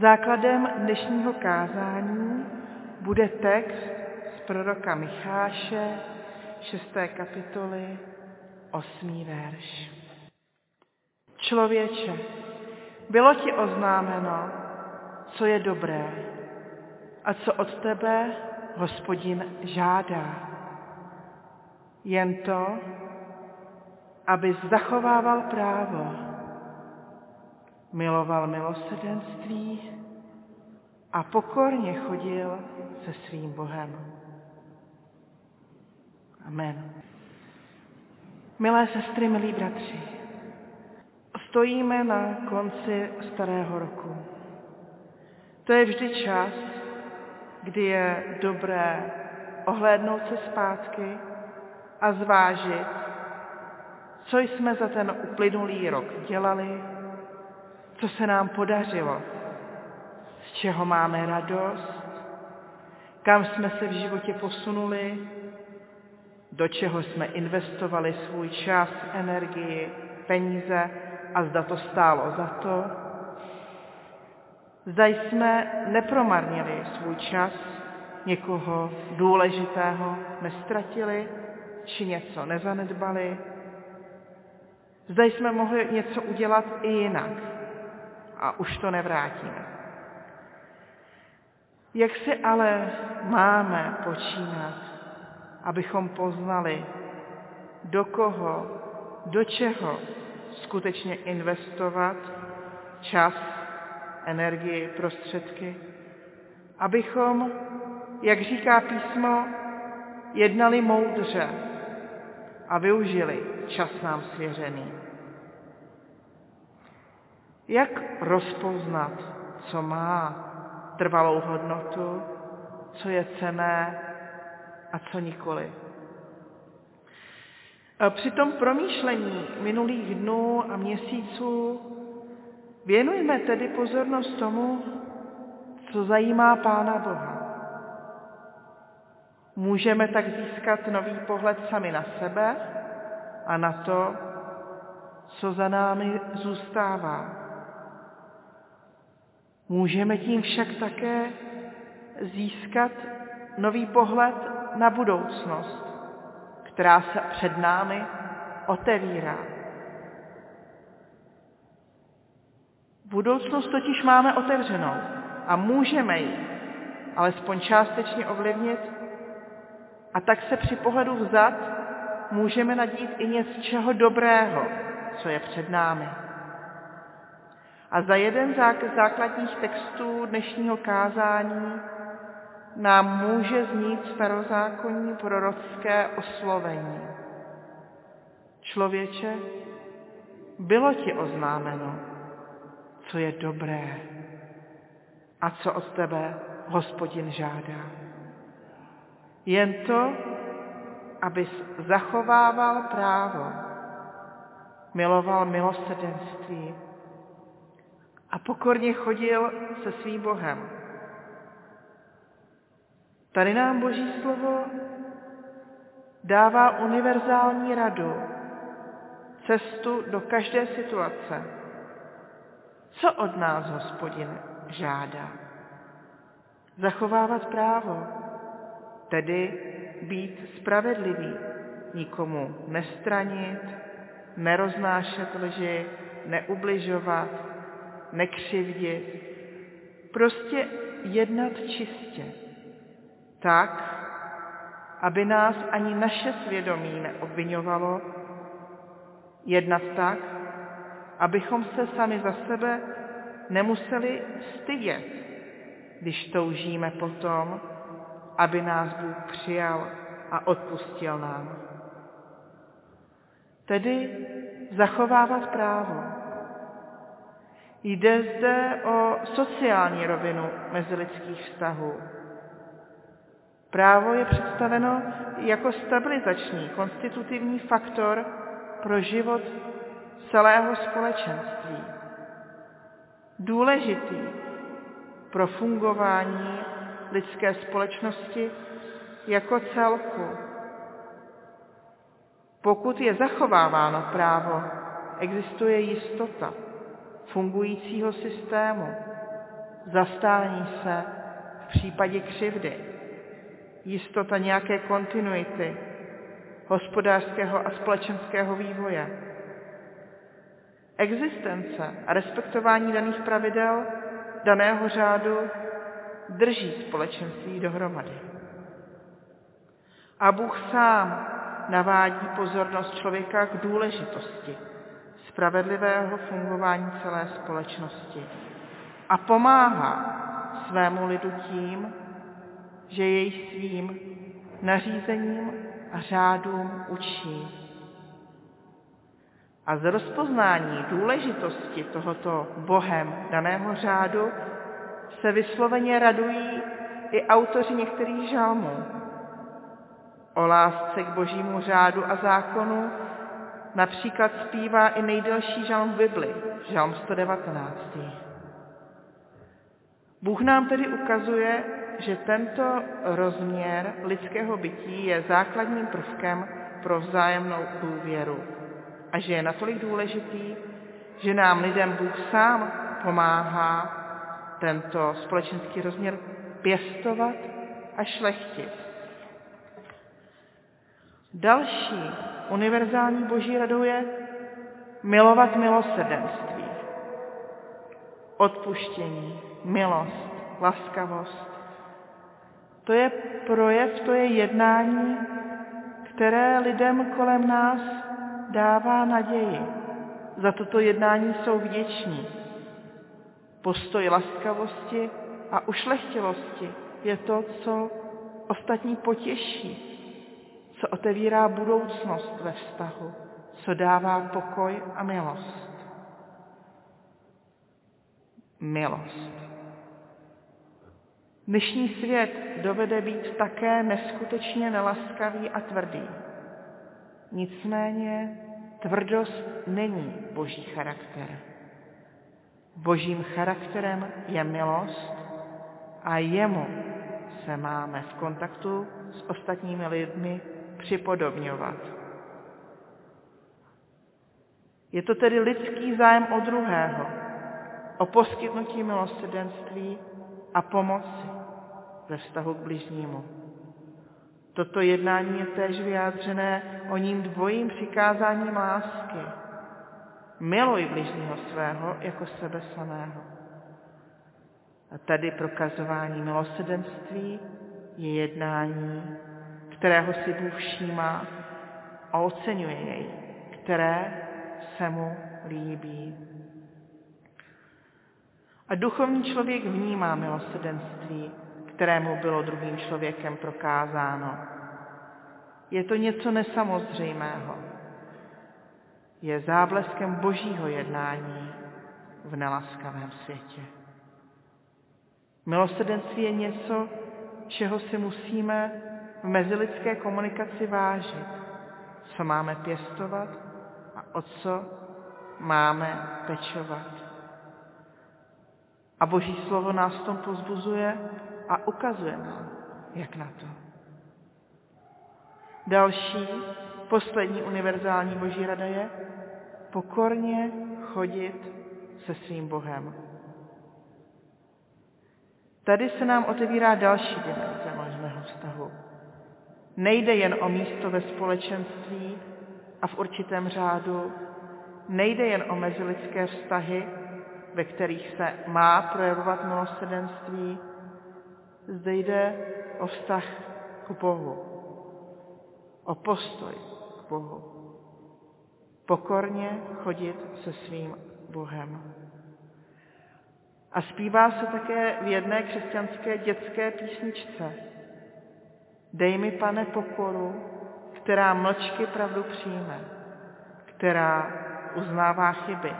Základem dnešního kázání bude text z proroka Micháše, 6. kapitoly, 8. verš. Člověče, bylo ti oznámeno, co je dobré a co od tebe hospodin žádá. Jen to, aby zachovával právo, miloval milosedenství a pokorně chodil se svým Bohem. Amen. Milé sestry, milí bratři, stojíme na konci starého roku. To je vždy čas, kdy je dobré ohlédnout se zpátky a zvážit, co jsme za ten uplynulý rok dělali, co se nám podařilo, z čeho máme radost, kam jsme se v životě posunuli, do čeho jsme investovali svůj čas, energii, peníze a zda to stálo za to. Zda jsme nepromarnili svůj čas, někoho důležitého nestratili, či něco nezanedbali. Zda jsme mohli něco udělat i jinak a už to nevrátíme. Jak si ale máme počínat, abychom poznali, do koho, do čeho skutečně investovat čas, energii, prostředky, abychom, jak říká písmo, jednali moudře a využili čas nám svěřený. Jak rozpoznat, co má trvalou hodnotu, co je cené a co nikoli. Při tom promýšlení minulých dnů a měsíců věnujme tedy pozornost tomu, co zajímá Pána Boha. Můžeme tak získat nový pohled sami na sebe a na to, co za námi zůstává. Můžeme tím však také získat nový pohled na budoucnost, která se před námi otevírá. Budoucnost totiž máme otevřenou a můžeme ji alespoň částečně ovlivnit a tak se při pohledu vzad můžeme nadít i něco čeho dobrého, co je před námi. A za jeden z základních textů dnešního kázání nám může znít starozákonní prorocké oslovení. Člověče, bylo ti oznámeno, co je dobré a co od tebe hospodin žádá. Jen to, abys zachovával právo, miloval milosedenství a pokorně chodil se svým Bohem. Tady nám Boží slovo dává univerzální radu, cestu do každé situace. Co od nás hospodin žádá? Zachovávat právo, tedy být spravedlivý, nikomu nestranit, neroznášet lži, neubližovat, nekřivdit, prostě jednat čistě, tak, aby nás ani naše svědomí neobvinovalo, jednat tak, abychom se sami za sebe nemuseli stydět, když toužíme potom, aby nás Bůh přijal a odpustil nám. Tedy zachovávat právo, Jde zde o sociální rovinu mezilidských vztahů. Právo je představeno jako stabilizační, konstitutivní faktor pro život celého společenství. Důležitý pro fungování lidské společnosti jako celku. Pokud je zachováváno právo, existuje jistota fungujícího systému, zastání se v případě křivdy, jistota nějaké kontinuity hospodářského a společenského vývoje, existence a respektování daných pravidel, daného řádu drží společenství dohromady. A Bůh sám navádí pozornost člověka k důležitosti spravedlivého fungování celé společnosti a pomáhá svému lidu tím, že jej svým nařízením a řádům učí. A z rozpoznání důležitosti tohoto Bohem daného řádu se vysloveně radují i autoři některých žalmů. O lásce k božímu řádu a zákonu například zpívá i nejdelší žalm v Bibli, žalm 119. Bůh nám tedy ukazuje, že tento rozměr lidského bytí je základním prvkem pro vzájemnou důvěru a že je natolik důležitý, že nám lidem Bůh sám pomáhá tento společenský rozměr pěstovat a šlechtit. Další univerzální boží radou je milovat milosrdenství, odpuštění, milost, laskavost. To je projev, to je jednání, které lidem kolem nás dává naději. Za toto jednání jsou vděční. Postoj laskavosti a ušlechtilosti je to, co ostatní potěší, co otevírá budoucnost ve vztahu, co dává pokoj a milost. Milost. Dnešní svět dovede být také neskutečně nelaskavý a tvrdý. Nicméně tvrdost není boží charakter. Božím charakterem je milost a jemu se máme v kontaktu s ostatními lidmi připodobňovat. Je to tedy lidský zájem o druhého, o poskytnutí milosrdenství a pomoci ve vztahu k bližnímu. Toto jednání je též vyjádřené o ním dvojím přikázáním lásky. Miluj bližního svého jako sebe samého. A tady prokazování milosedenství je jednání, kterého si Bůh všímá a oceňuje jej, které se mu líbí. A duchovní člověk vnímá milosedenství kterému bylo druhým člověkem prokázáno. Je to něco nesamozřejmého. Je zábleskem božího jednání v nelaskavém světě. Milosrdenství je něco, čeho si musíme v mezilidské komunikaci vážit, co máme pěstovat a o co máme pečovat. A Boží slovo nás v tom pozbuzuje a ukazuje nám, jak na to. Další, poslední univerzální boží rada je pokorně chodit se svým Bohem. Tady se nám otevírá další dimenze možného vztahu. Nejde jen o místo ve společenství a v určitém řádu, nejde jen o mezilidské vztahy, ve kterých se má projevovat milosrdenství, zde jde o vztah k Bohu, o postoj k Bohu. Pokorně chodit se svým Bohem. A zpívá se také v jedné křesťanské dětské písničce. Dej mi, pane, pokoru, která mlčky pravdu přijme, která uznává chyby.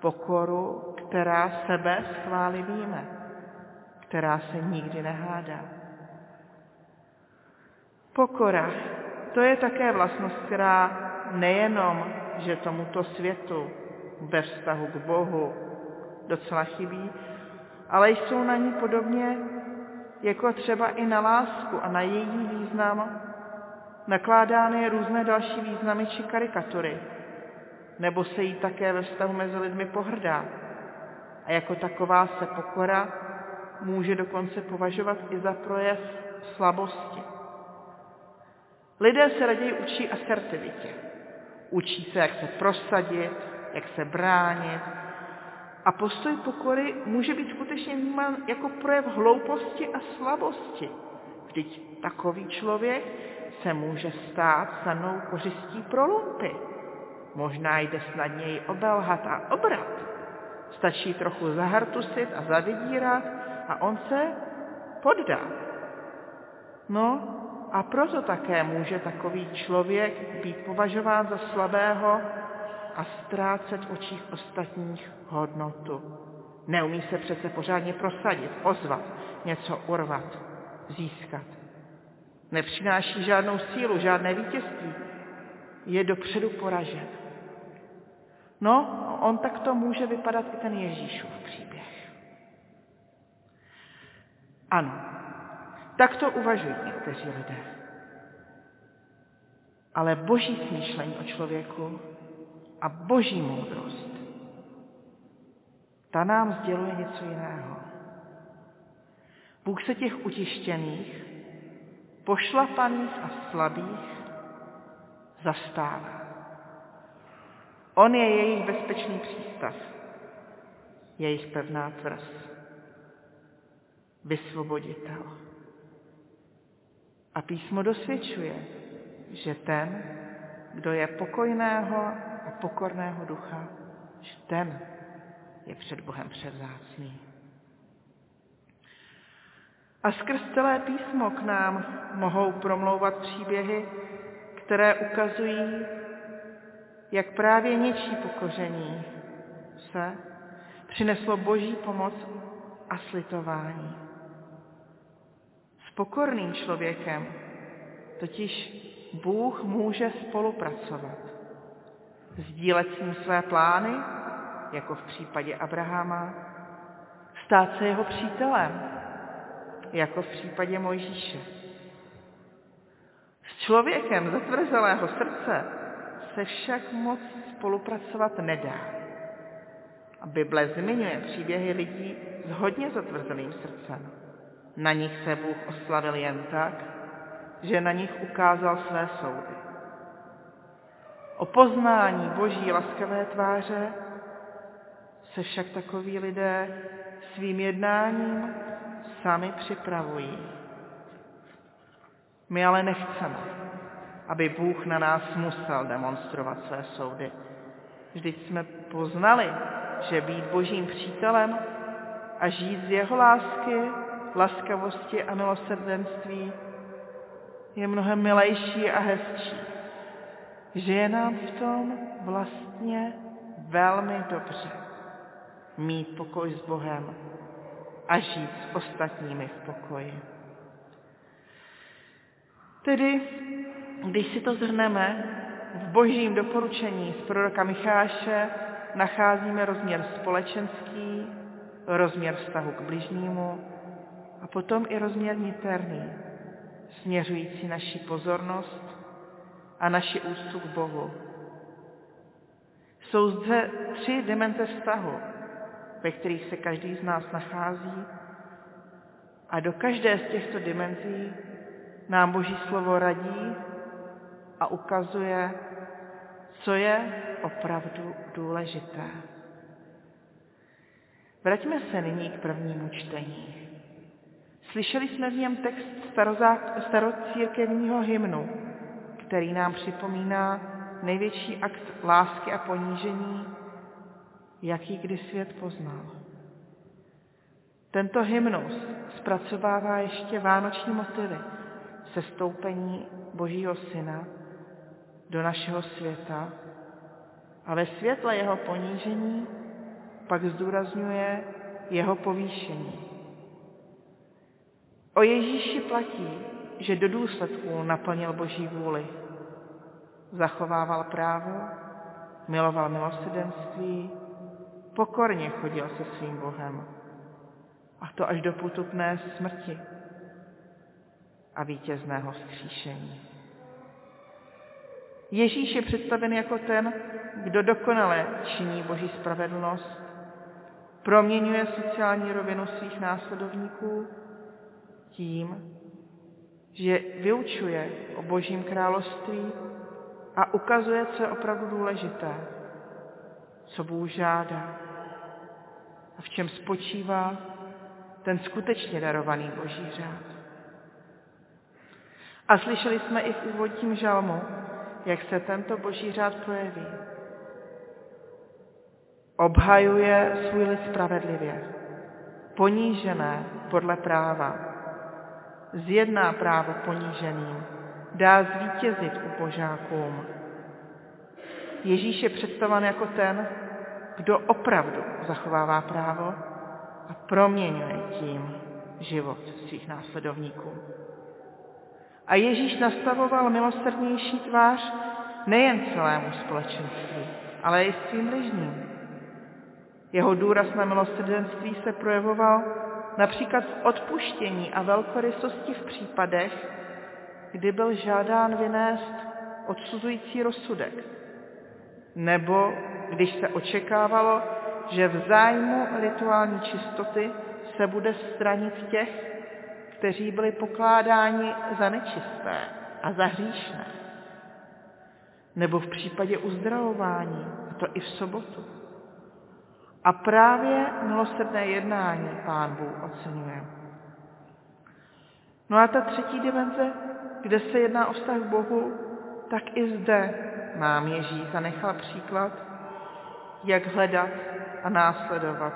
Pokoru, která sebe schválí víme která se nikdy nehádá. Pokora, to je také vlastnost, která nejenom, že tomuto světu ve vztahu k Bohu docela chybí, ale jsou na ní podobně jako třeba i na lásku a na její význam nakládány různé další významy či karikatury, nebo se jí také ve vztahu mezi lidmi pohrdá. a jako taková se pokora může dokonce považovat i za projev slabosti. Lidé se raději učí asertivitě. Učí se, jak se prosadit, jak se bránit. A postoj pokory může být skutečně vnímán jako projev hlouposti a slabosti. Vždyť takový člověk se může stát snadnou kořistí pro lumpy. Možná jde snadněji obelhat a obrat. Stačí trochu zahartusit a zavydírat a on se poddá. No a proto také může takový člověk být považován za slabého a ztrácet v očích ostatních hodnotu. Neumí se přece pořádně prosadit, ozvat, něco urvat, získat. Nepřináší žádnou sílu, žádné vítězství. Je dopředu poražen. No, on takto může vypadat i ten Ježíšův příběh. Ano, tak to uvažují někteří lidé. Ale boží smýšlení o člověku a boží moudrost, ta nám sděluje něco jiného. Bůh se těch utištěných, pošlapaných a slabých zastává. On je jejich bezpečný přístav, jejich pevná tvrz, vysvoboditel. A písmo dosvědčuje, že ten, kdo je pokojného a pokorného ducha, že ten je před Bohem převzácný. A skrz celé písmo k nám mohou promlouvat příběhy, které ukazují, jak právě něčí pokoření se přineslo boží pomoc a slitování. S pokorným člověkem totiž Bůh může spolupracovat, sdílet s ním své plány, jako v případě Abrahama, stát se jeho přítelem, jako v případě Mojžíše. S člověkem zatvrzelého srdce se však moc spolupracovat nedá. A Bible zmiňuje příběhy lidí s hodně zatvrzelým srdcem. Na nich se Bůh oslavil jen tak, že na nich ukázal své soudy. O poznání boží laskavé tváře se však takoví lidé svým jednáním sami připravují. My ale nechceme, aby Bůh na nás musel demonstrovat své soudy. Vždyť jsme poznali, že být božím přítelem a žít z jeho lásky, laskavosti a milosrdenství je mnohem milejší a hezčí. Že je nám v tom vlastně velmi dobře mít pokoj s Bohem a žít s ostatními v pokoji. Tedy, když si to zhrneme, v božím doporučení z proroka Micháše nacházíme rozměr společenský, rozměr vztahu k bližnímu a potom i rozměr niterný, směřující naši pozornost a naši úctu k Bohu. Jsou zde tři dimenze vztahu, ve kterých se každý z nás nachází a do každé z těchto dimenzí nám Boží slovo radí a ukazuje, co je opravdu důležité. Vraťme se nyní k prvnímu čtení. Slyšeli jsme v něm text starocírkevního hymnu, který nám připomíná největší akt lásky a ponížení, jaký kdy svět poznal. Tento hymnus zpracovává ještě vánoční motivy sestoupení Božího Syna do našeho světa a ve světle jeho ponížení pak zdůrazňuje jeho povýšení. O Ježíši platí, že do důsledků naplnil Boží vůli. Zachovával právo, miloval milosrdenství, pokorně chodil se svým Bohem. A to až do potupné smrti a vítězného vzkříšení. Ježíš je představen jako ten, kdo dokonale činí Boží spravedlnost proměňuje sociální rovinu svých následovníků tím, že vyučuje o Božím království a ukazuje, co je opravdu důležité, co Bůh žádá a v čem spočívá ten skutečně darovaný Boží řád. A slyšeli jsme i v úvodním žalmu, jak se tento Boží řád projeví. Obhajuje svůj lid spravedlivě, ponížené podle práva, zjedná právo poníženým, dá zvítězit u požákům. Ježíš je představen jako ten, kdo opravdu zachovává právo a proměňuje tím život svých následovníků. A Ježíš nastavoval milosrdnější tvář nejen celému společenství, ale i svým bližním. Jeho důraz na milosrdenství se projevoval například v odpuštění a velkorysosti v případech, kdy byl žádán vynést odsuzující rozsudek, nebo když se očekávalo, že v zájmu rituální čistoty se bude stranit těch, kteří byli pokládáni za nečisté a za hříšné. Nebo v případě uzdravování, a to i v sobotu. A právě milosrdné jednání Pán Bůh oceňuje. No a ta třetí dimenze, kde se jedná o vztah k Bohu, tak i zde nám Ježíš zanechal příklad, jak hledat a následovat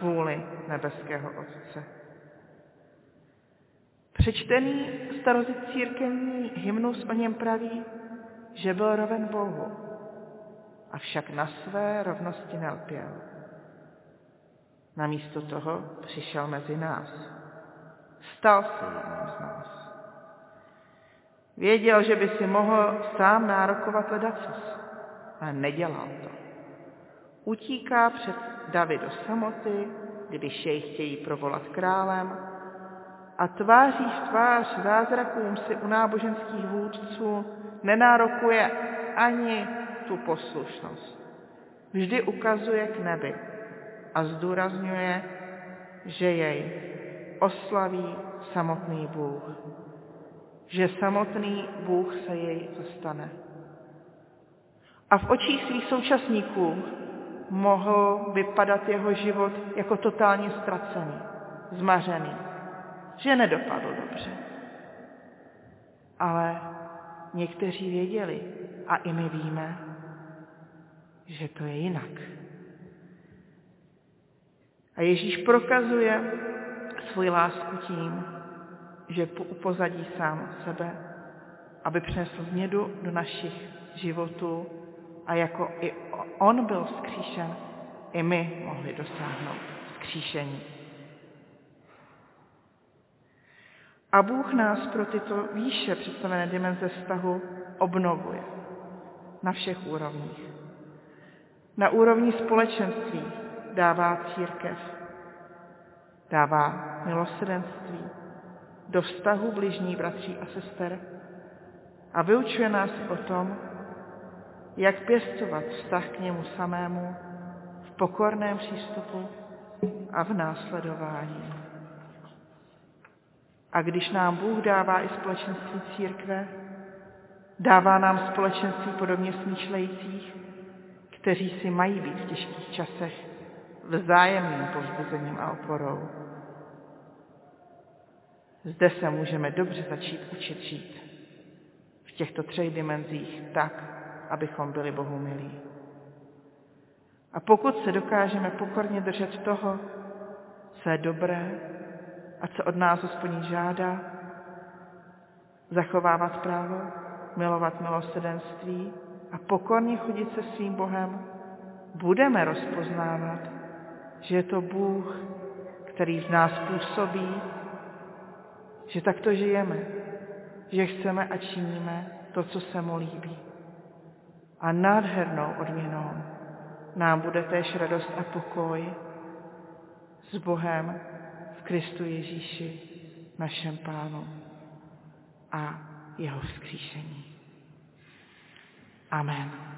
vůli nebeského Otce. Přečtený starozit církevní hymnus o něm praví, že byl roven Bohu, avšak na své rovnosti nelpěl. Namísto toho přišel mezi nás. Stal se. Věděl, že by si mohl sám nárokovat ledacos, ale nedělal to. Utíká před Davy do samoty, když jej chtějí provolat králem, a tváří v tvář zázrakům si u náboženských vůdců nenárokuje ani tu poslušnost. Vždy ukazuje k nebi a zdůrazňuje, že jej oslaví samotný Bůh. Že samotný Bůh se jej zastane. A v očích svých současníků mohl vypadat jeho život jako totálně ztracený, zmařený, že nedopadl dobře. Ale někteří věděli, a i my víme, že to je jinak. A Ježíš prokazuje svoji lásku tím, že upozadí sám sebe, aby přinesl změdu do našich životů a jako i on byl vzkříšen, i my mohli dosáhnout vzkříšení. A Bůh nás pro tyto výše představené dimenze vztahu obnovuje na všech úrovních. Na úrovni společenství dává církev, dává milosrdenství do vztahu bližní bratří a sester a vyučuje nás o tom, jak pěstovat vztah k němu samému v pokorném přístupu a v následování. A když nám Bůh dává i společenství církve, dává nám společenství podobně smýšlejících, kteří si mají být v těžkých časech vzájemným povzbuzením a oporou. Zde se můžeme dobře začít učit žít v těchto třech dimenzích tak, abychom byli Bohu milí. A pokud se dokážeme pokorně držet toho, co je dobré a co od nás hospodin žádá, zachovávat právo, milovat milosedenství a pokorně chodit se svým Bohem, budeme rozpoznávat, že je to Bůh, který v nás působí, že takto žijeme, že chceme a činíme to, co se mu líbí. A nádhernou odměnou nám bude též radost a pokoj s Bohem v Kristu Ježíši, našem Pánu a jeho vzkříšení. Amen.